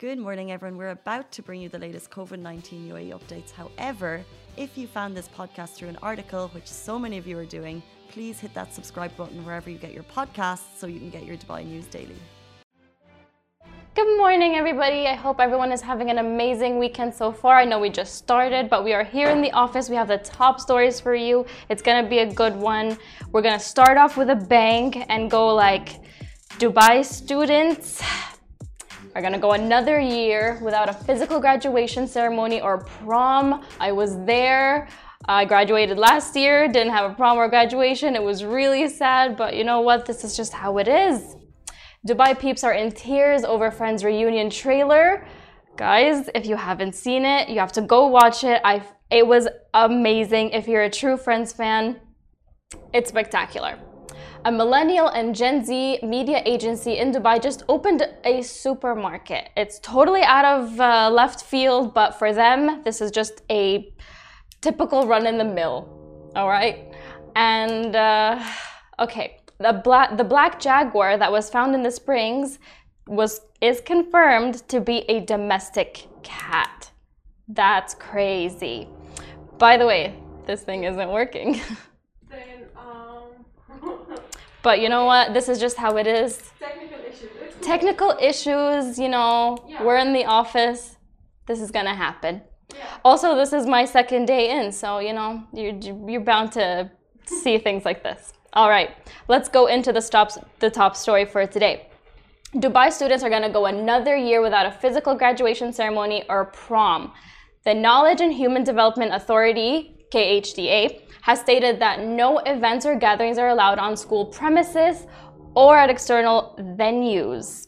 Good morning, everyone. We're about to bring you the latest COVID 19 UAE updates. However, if you found this podcast through an article, which so many of you are doing, please hit that subscribe button wherever you get your podcasts so you can get your Dubai news daily. Good morning, everybody. I hope everyone is having an amazing weekend so far. I know we just started, but we are here in the office. We have the top stories for you. It's gonna be a good one. We're gonna start off with a bang and go like Dubai students are gonna go another year without a physical graduation ceremony or prom. I was there. I graduated last year, didn't have a prom or graduation. It was really sad, but you know what? This is just how it is. Dubai peeps are in tears over Friends reunion trailer. Guys, if you haven't seen it, you have to go watch it. I it was amazing. If you're a true Friends fan, it's spectacular. A millennial and Gen Z media agency in Dubai just opened a supermarket. It's totally out of uh, left field, but for them, this is just a typical run in the mill. All right. And uh, okay, the black the black jaguar that was found in the springs was is confirmed to be a domestic cat. That's crazy. By the way, this thing isn't working. But you know what? This is just how it is. Technical issues. Technical issues, you know, Yeah. we're in the office. This is gonna happen. Yeah. Also, this is my second day in, so you know, you're, you're bound to see things like this. All right, let's go into the, stops, the top story for today. Dubai students are going to go another year without a physical graduation ceremony or prom. The Knowledge and Human Development Authority, KHDA, has stated that no events or gatherings are allowed on school premises or at external venues.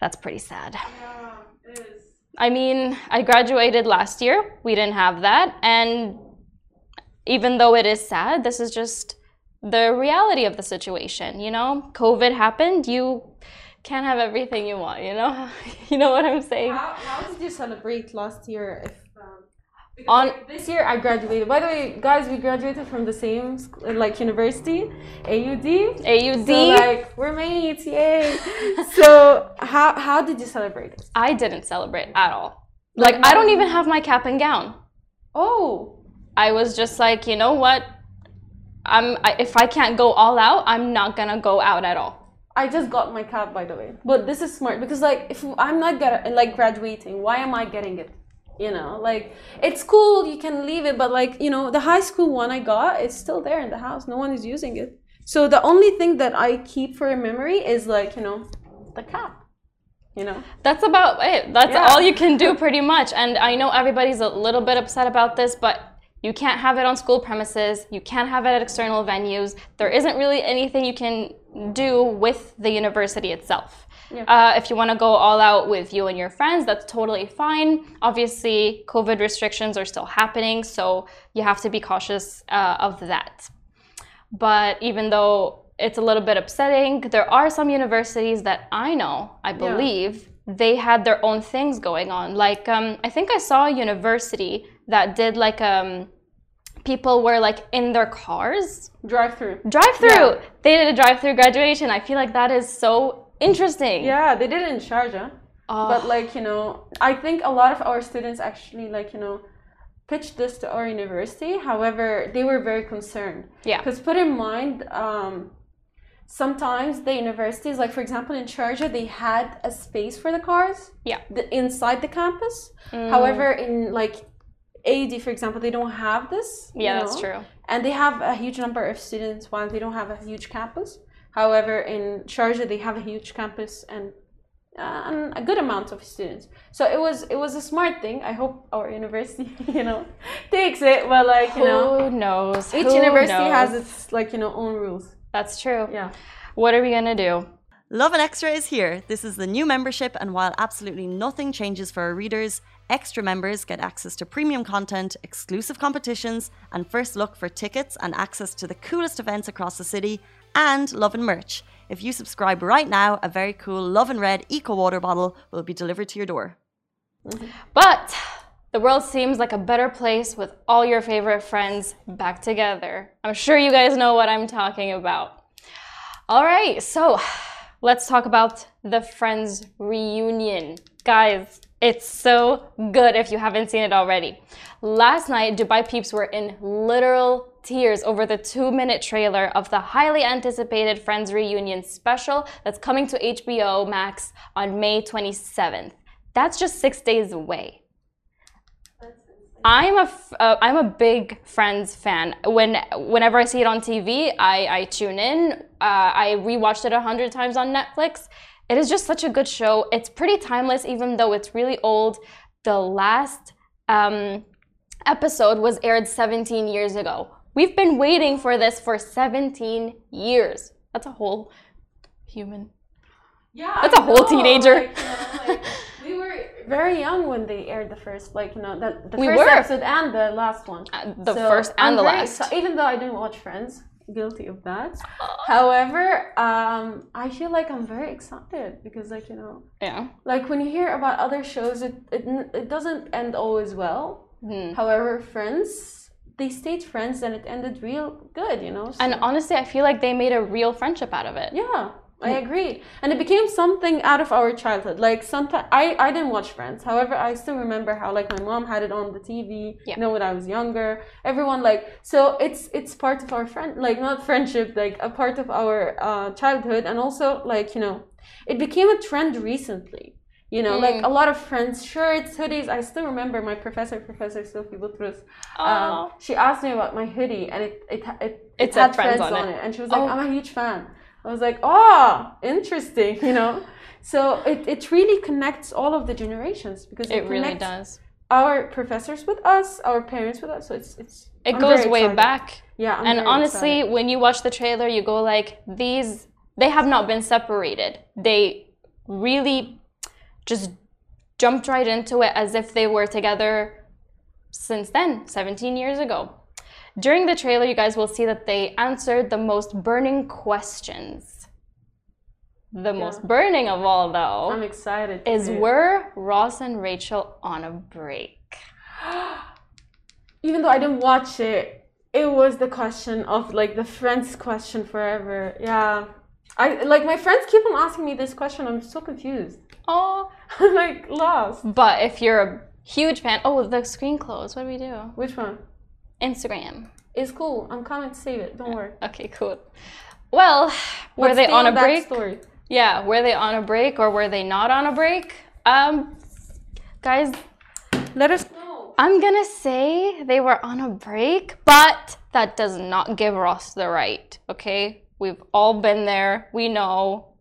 That's pretty sad. Yeah. I mean, I graduated last year. We didn't have that. And even though it is sad, this is just the reality of the situation, you know? COVID happened, you can't have everything you want, you know? you know what I'm saying? How, how did you celebrate last year? If On- this year I graduated. By the way, guys, we graduated from the same sc- like university, AUD. AUD, So like we're mates, yay! so how how did you celebrate? I didn't celebrate at all. Like, I don't even have my cap and gown. Oh, I was just like, you know what? I'm I, if I can't go all out, I'm not gonna go out at all. I just got my cap by the way. But this is smart because like if I'm not get, like graduating, why am I getting it? You know, like it's cool, you can leave it, but like, you know, the high school one I got is still there in the house. No one is using it. So the only thing that I keep for a memory is like, you know, the cap. You know? That's about it. That's Yeah. all you can do pretty much. And I know everybody's a little bit upset about this, but you can't have it on school premises. You can't have it at external venues. There isn't really anything you can do with the university itself. Yeah. Uh, if you want to go all out with you and your friends, that's totally fine. Obviously, COVID restrictions are still happening, so you have to be cautious uh, of that. But even though it's a little bit upsetting, there are some universities that I know, I believe, they had their own things going on. Like, um, I think I saw a university that did like um, people were like in their cars Drive through. drive through. Yeah. They did a drive through graduation. I feel like that is so interesting. Yeah, they did it in Sharjah. Oh, But like, you know, I think a lot of our students actually like, you know, pitched this to our university. However, they were very concerned. yeah. Because put in mind, um, sometimes the universities, like for example in Sharjah, they had a space for the cars. Yeah. The, inside the campus. Mm. However, in like AD, for example, they don't have this. you Yeah, that's true. And they have a huge number of students while they don't have a huge campus. However, in Sharjah, they have a huge campus and uh, and a good amount of students. So it was it was a smart thing. I hope our university, you know, takes it. But like you know, Who knows? each Who university knows? has its like you know own rules. That's true. Yeah. What are we gonna do? Lovin Extra is here. This is the new membership, and while absolutely nothing changes for our readers, extra members get access to premium content, exclusive competitions, and first look for tickets and access to the coolest events across the city, and Lovin merch. If you subscribe right now, a very cool Lovin Red Eco Water bottle will be delivered to your door. But the world seems like a better place with all your favorite friends back together. I'm sure you guys know what I'm talking about. All right, so let's talk about the Friends reunion. Guys, it's so good if you haven't seen it already. Last night, Dubai peeps were in literal tears over the two minute trailer of the highly anticipated Friends reunion special that's coming to HBO Max on May 27th. That's just six days away. I'm a uh, I'm a big Friends fan. When whenever I see it on TV, I, I tune in. Uh, I rewatched it a hundred times on Netflix. It is just such a good show. It's pretty timeless, even though it's really old. The last um, episode was aired 17 years ago. We've been waiting for this for 17 years. That's a whole human. Yeah, That's a whole teenager. like, you know, like, we were very young when they aired the first, like you know, the, the We first were. episode and the last one. Uh, the So, first and I'm the last. even though I didn't watch Friends, guilty of that. However, um, I feel like I'm very excited because, like you know, Yeah. like when you hear about other shows, it it, it doesn't end always well. Hmm. However, Friends, they stayed friends and it ended real good, you know. And honestly, I feel like they made a real friendship out of it. yeah, I agree. And it became something out of our childhood. Like sometimes I, I didn't watch Friends. However, I still remember how like my mom had it on the TV. Yeah. You know, when I was younger, everyone like so it's it's part of our friend like not friendship like a part of our uh, childhood and also like you know it became a trend recently. You know, like Mm. a lot of friends shirts, hoodies. I still remember my professor, Professor Sophie Butrus. Um, she asked me about my hoodie, and it it it, it, It had Friends friends, on on, it. it. and she was like, Oh. "I'm a huge fan." I was like, "Oh, interesting," you know. So it, it really connects all of the generations because It really connects does. Our professors with us, our parents with us. So it's it's. It I'm goes way excited. back. Yeah, I'm and honestly, excited. when you watch the trailer, you go like, these, they have not been separated. They really just jumped right into it as if they were together since then, 17 years ago. During the trailer, you guys will see that they answered the most burning questions. The most burning of all, though, I'm excited. is were Ross and Rachel on a break? even though I didn't watch it, it was the question of like the friends question forever. Yeah. I like my friends keep on asking me this question. I'm so confused. Oh, I'm like lost. but if you're a huge fan, oh, the screen closed. What do we do? Which one? Instagram. It's cool. I'm coming to save it. Don't worry. Okay, cool. Well, were But they on a break? Story. Yeah, were they on a break or were they not on a break? Um, guys, Let us know. I'm gonna say they were on a break, but that does not give Ross the right. Okay, we've all been there. We know.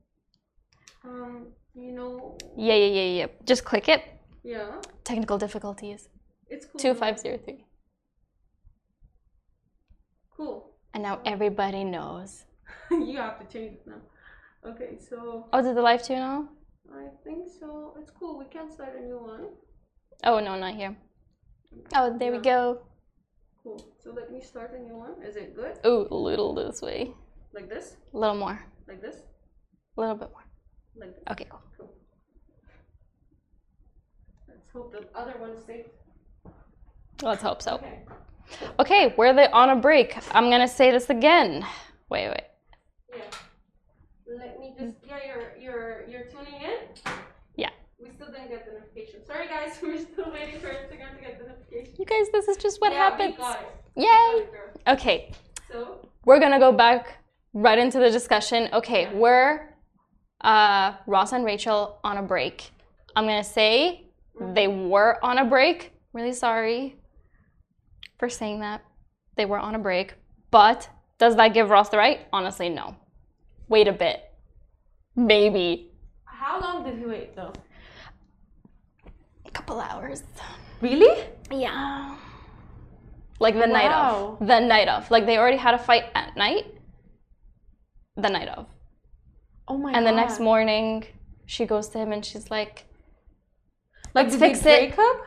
Um, you know, Yeah, yeah, yeah, yeah. Just click it. yeah, Technical difficulties. it's cool. Two five zero three. Cool. And now everybody knows. you have to change it now. Okay, so Oh, did the live tune know? I think so. It's cool. We can start a new one. Oh no, not here. Oh, there we go. Cool. So let me start a new one. Is it good? Oh, a little this way. Like this? A little more. Like this? A little bit more. Like this? Okay, cool. Cool. Let's hope the other one stays. Let's hope so. Okay. Okay, were on a break? I'm gonna say this again. Wait, wait. Yeah. Let me just. Yeah, you're you're you're tuning in. Yeah. We still didn't get the notification. Sorry, guys. We're still waiting for Instagram to get the notification. You guys, this is just what yeah, happens. We got it. Yay! We got it. Okay, So we're gonna go back right into the discussion. Okay, were uh, Ross and Rachel on a break? I'm gonna say they were on a break. Really sorry for saying that. They were on a break. But does that give Ross the right? Honestly, no. Wait a bit. Maybe. how long did he wait though? A couple hours. Really? Yeah. Like the night Wow. of. The night of. Like they already had a fight at night. The night of. Oh my And god. the next morning, she goes to him and she's like, like let's fix it. up?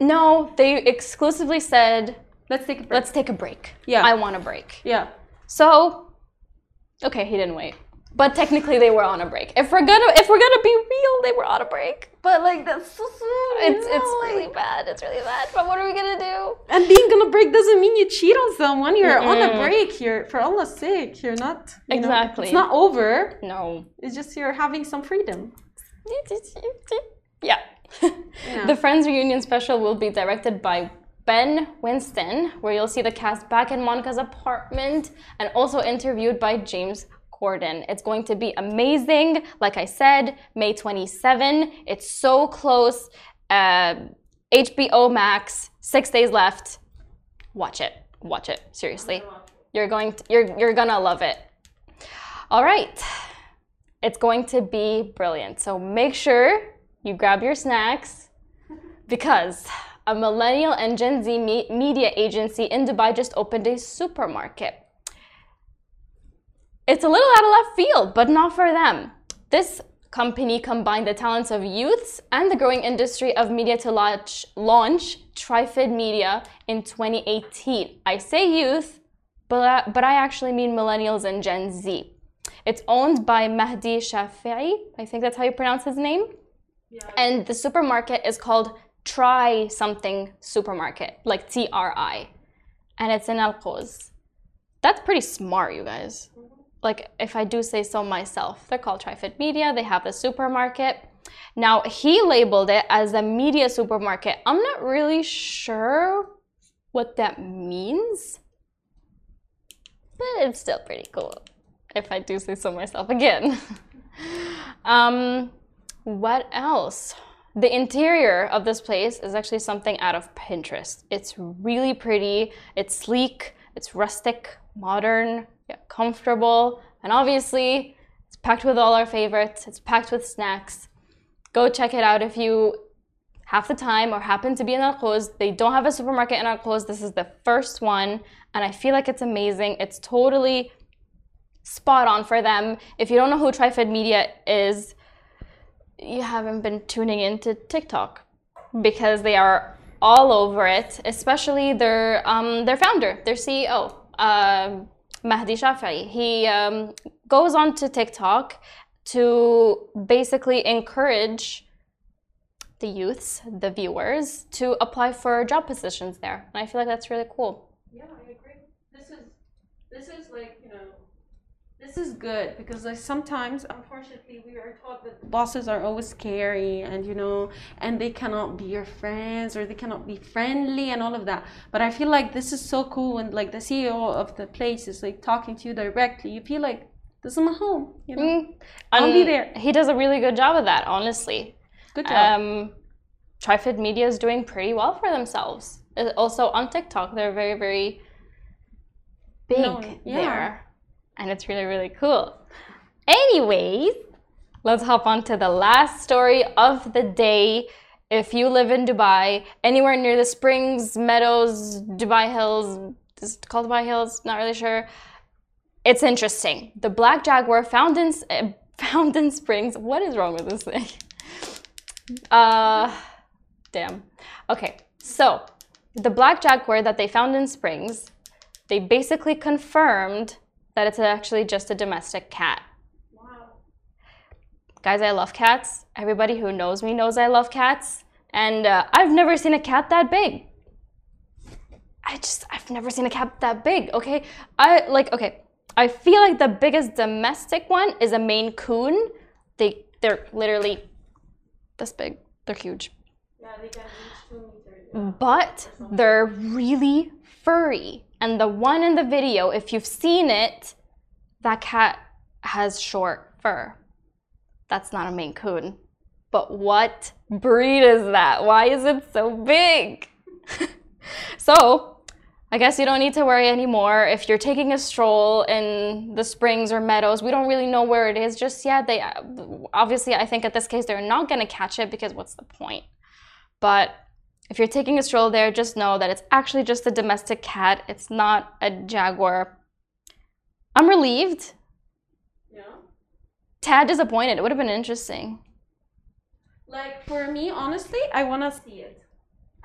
No, they exclusively said, Let's take a break. let's take a break. Yeah. I want a break. yeah. So, okay, he didn't wait. But technically, they were on a break. If we're gonna if we're gonna be real, they were on a break. But like that's so soon. It's know, it's like- really bad. It's really bad. But what are we gonna do? And being on a break doesn't mean you cheat on someone. You're on a break. You're for Allah's sake. You're not you know, Exactly. it's not over. No. It's just you're having some freedom. Yeah. The Friends reunion special will be directed by Ben Winston, where you'll see the cast back in Monica's apartment and also interviewed by James Corden. It's going to be amazing. Like I said, May 27. It's so close. Uh, HBO Max, six days left. Watch it. Watch it. Seriously. You're going to, you're you're gonna love it. All right. It's going to be brilliant. So make sure you grab your snacks because a millennial and Gen Z me- media agency in Dubai just opened a supermarket. It's a little out of left field, but not for them. This company combined the talents of youths and the growing industry of media to launch, launch Trifid Media in 2018. I say youth, but, I- but I actually mean millennials and Gen Z. It's owned by Mahdi Shafi'i. I think that's how you pronounce his name. Yeah. And the supermarket is called Try Something Supermarket, like T R I. And it's in Al Quoz. That's pretty smart, you guys. Like, if I do say so myself, they're called Trifid Media. They have the supermarket. Now, he labeled it as a media supermarket. I'm not really sure what that means, but it's still pretty cool, if I do say so myself again. um, what else? The interior of this place is actually something out of Pinterest. It's really pretty, it's sleek, it's rustic, modern, yeah, comfortable, and obviously it's packed with all our favorites. It's packed with snacks. Go check it out if you have the time or happen to be in Al Quoz. They don't have a supermarket in Al Quoz. This is the first one, and I feel like it's amazing. It's totally spot on for them. If you don't know who Trifid Media is, you haven't been tuning into TikTok because they are all over it, especially their um, their founder, their CEO, um Mahdi Shafi'i. He um, goes on to TikTok to basically encourage the youths, the viewers, to apply for job positions there. And I feel like that's really cool. Yeah, I agree. This is this is like you know this is good because like sometimes unfortunately we are taught that bosses are always scary and you know and they cannot be your friends or they cannot be friendly and all of that but i feel like this is so cool and like the ceo of the place is like talking to you directly you feel like this is my home you know Mm. I'll be there. He does a really good job of that, honestly. good job Um, Trifid Media is doing pretty well for themselves. Uh, Also on TikTok, they're very, very big Known, yeah. there, and it's really, really cool. Anyways, let's hop on to the last story of the day. If you live in Dubai, anywhere near the Springs, Meadows, Dubai Hills, is it called Dubai Hills? Not really sure. It's interesting. The black jaguar found in uh, found in Springs. What is wrong with this thing? Uh, damn. Okay, so the black jaguar that they found in Springs, they basically confirmed that it's actually just a domestic cat. Wow. Guys, I love cats. Everybody who knows me knows I love cats. And uh, I've never seen a cat that big. I just, I've never seen a cat that big, okay? I, like, okay, I feel like the biggest domestic one is a Maine Coon. They, they're literally this big. They're huge. yeah they can reach two meters But they're really furry. And the one in the video, if you've seen it, that cat has short fur. That's not a Maine Coon. But what breed is that? Why is it so big? so, I guess you don't need to worry anymore. If you're taking a stroll in the springs or meadows, we don't really know where it is just yet. They obviously, I think at this case, they're not going to catch it because what's the point? But if you're taking a stroll there, just know that it's actually just a domestic cat. It's not a jaguar. I'm relieved. yeah Tad disappointed. It would have been interesting. like for me honestly i want to see it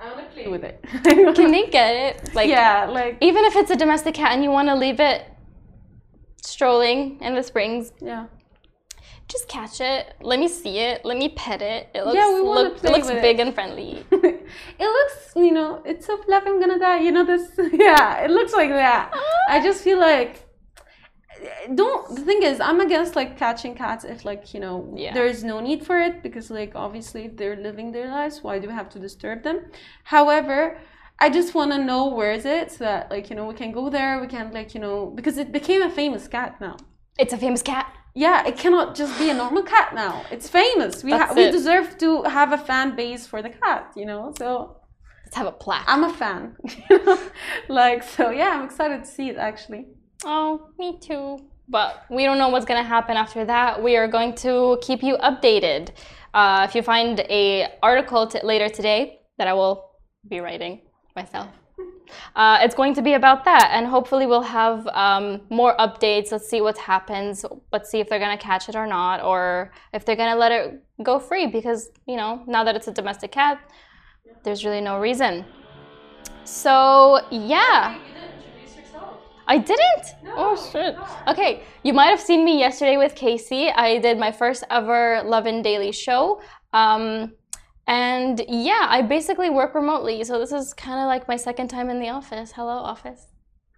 i want to play with it Can they get it? Like, yeah like even if it's a domestic cat and you want to leave it strolling in the springs, yeah just catch it. Let me see it. Let me pet it. It looks, Yeah, we look, it play looks with big it. and friendly. it looks, you know, it's so fluffy, I'm gonna die. You know this? Yeah, it looks like that. I just feel like don't the thing is i'm against like catching cats if like you know Yeah. there is no need for it because like obviously if they're living their lives why do we have to disturb them however i just want to know where is it so that like you know we can go there we can like you know because it became a famous cat now It's a famous cat. Yeah it cannot just be a normal cat now it's famous we ha- we it. deserve to have a fan base for the cat you know so Let's have a plaque. i'm a fan like so yeah i'm excited to see it actually Oh, me too. But we don't know what's going to happen after that. We are going to keep you updated. Uh, if you find a article t- later today that I will be writing myself, uh, it's going to be about that, and hopefully we'll have um, more updates. Let's see what happens. Let's see if they're going to catch it or not, or if they're going to let it go free. Because you know, now that it's a domestic cat, there's really no reason. So yeah. I didn't? oh shit. Okay, you might have seen me yesterday with Casey. I did my first ever Lovin Daily show. Um, and yeah, I basically work remotely. So this is kind of like my second time in the office. Hello, office.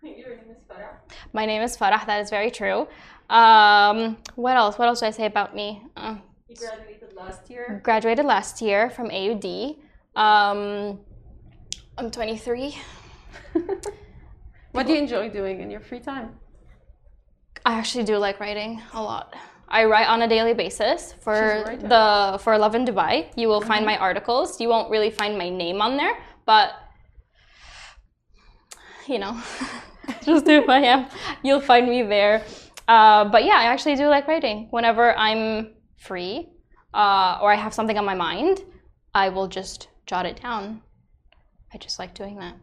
Your name is Farah. My name is Farah. That is very true. Um, what else? What else do I say about me? Uh, you graduated last year graduated last year from AUD. Um, I'm 23. what do you enjoy doing in your free time I actually do like writing a lot. I write on a daily basis for She's a writer. the for Lovin Dubai. You will find my articles. You won't really find my name on there, but you know, just do who I am. You'll find me there. Uh, but yeah, I actually do like writing. Whenever I'm free uh, or I have something on my mind, I will just jot it down. I just like doing that.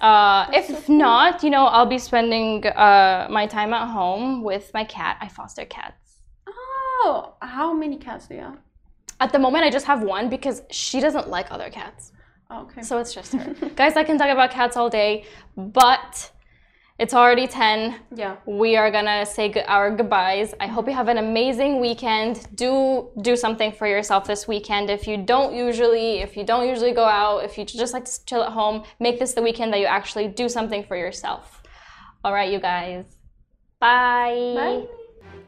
Uh, if not, you know, I'll be spending uh, my time at home with my cat. I foster cats. Oh how many cats do you have At the moment, I just have one because she doesn't like other cats. oh, okay So it's just her. Guys, I can talk about cats all day, but it's already 10. yeah We are gonna say our goodbyes. I hope you have an amazing weekend. Do do something for yourself this weekend. If you don't usually, if you don't usually go out, if you just like to chill at home, make this the weekend that you actually do something for yourself. All right, you guys. Bye. Bye.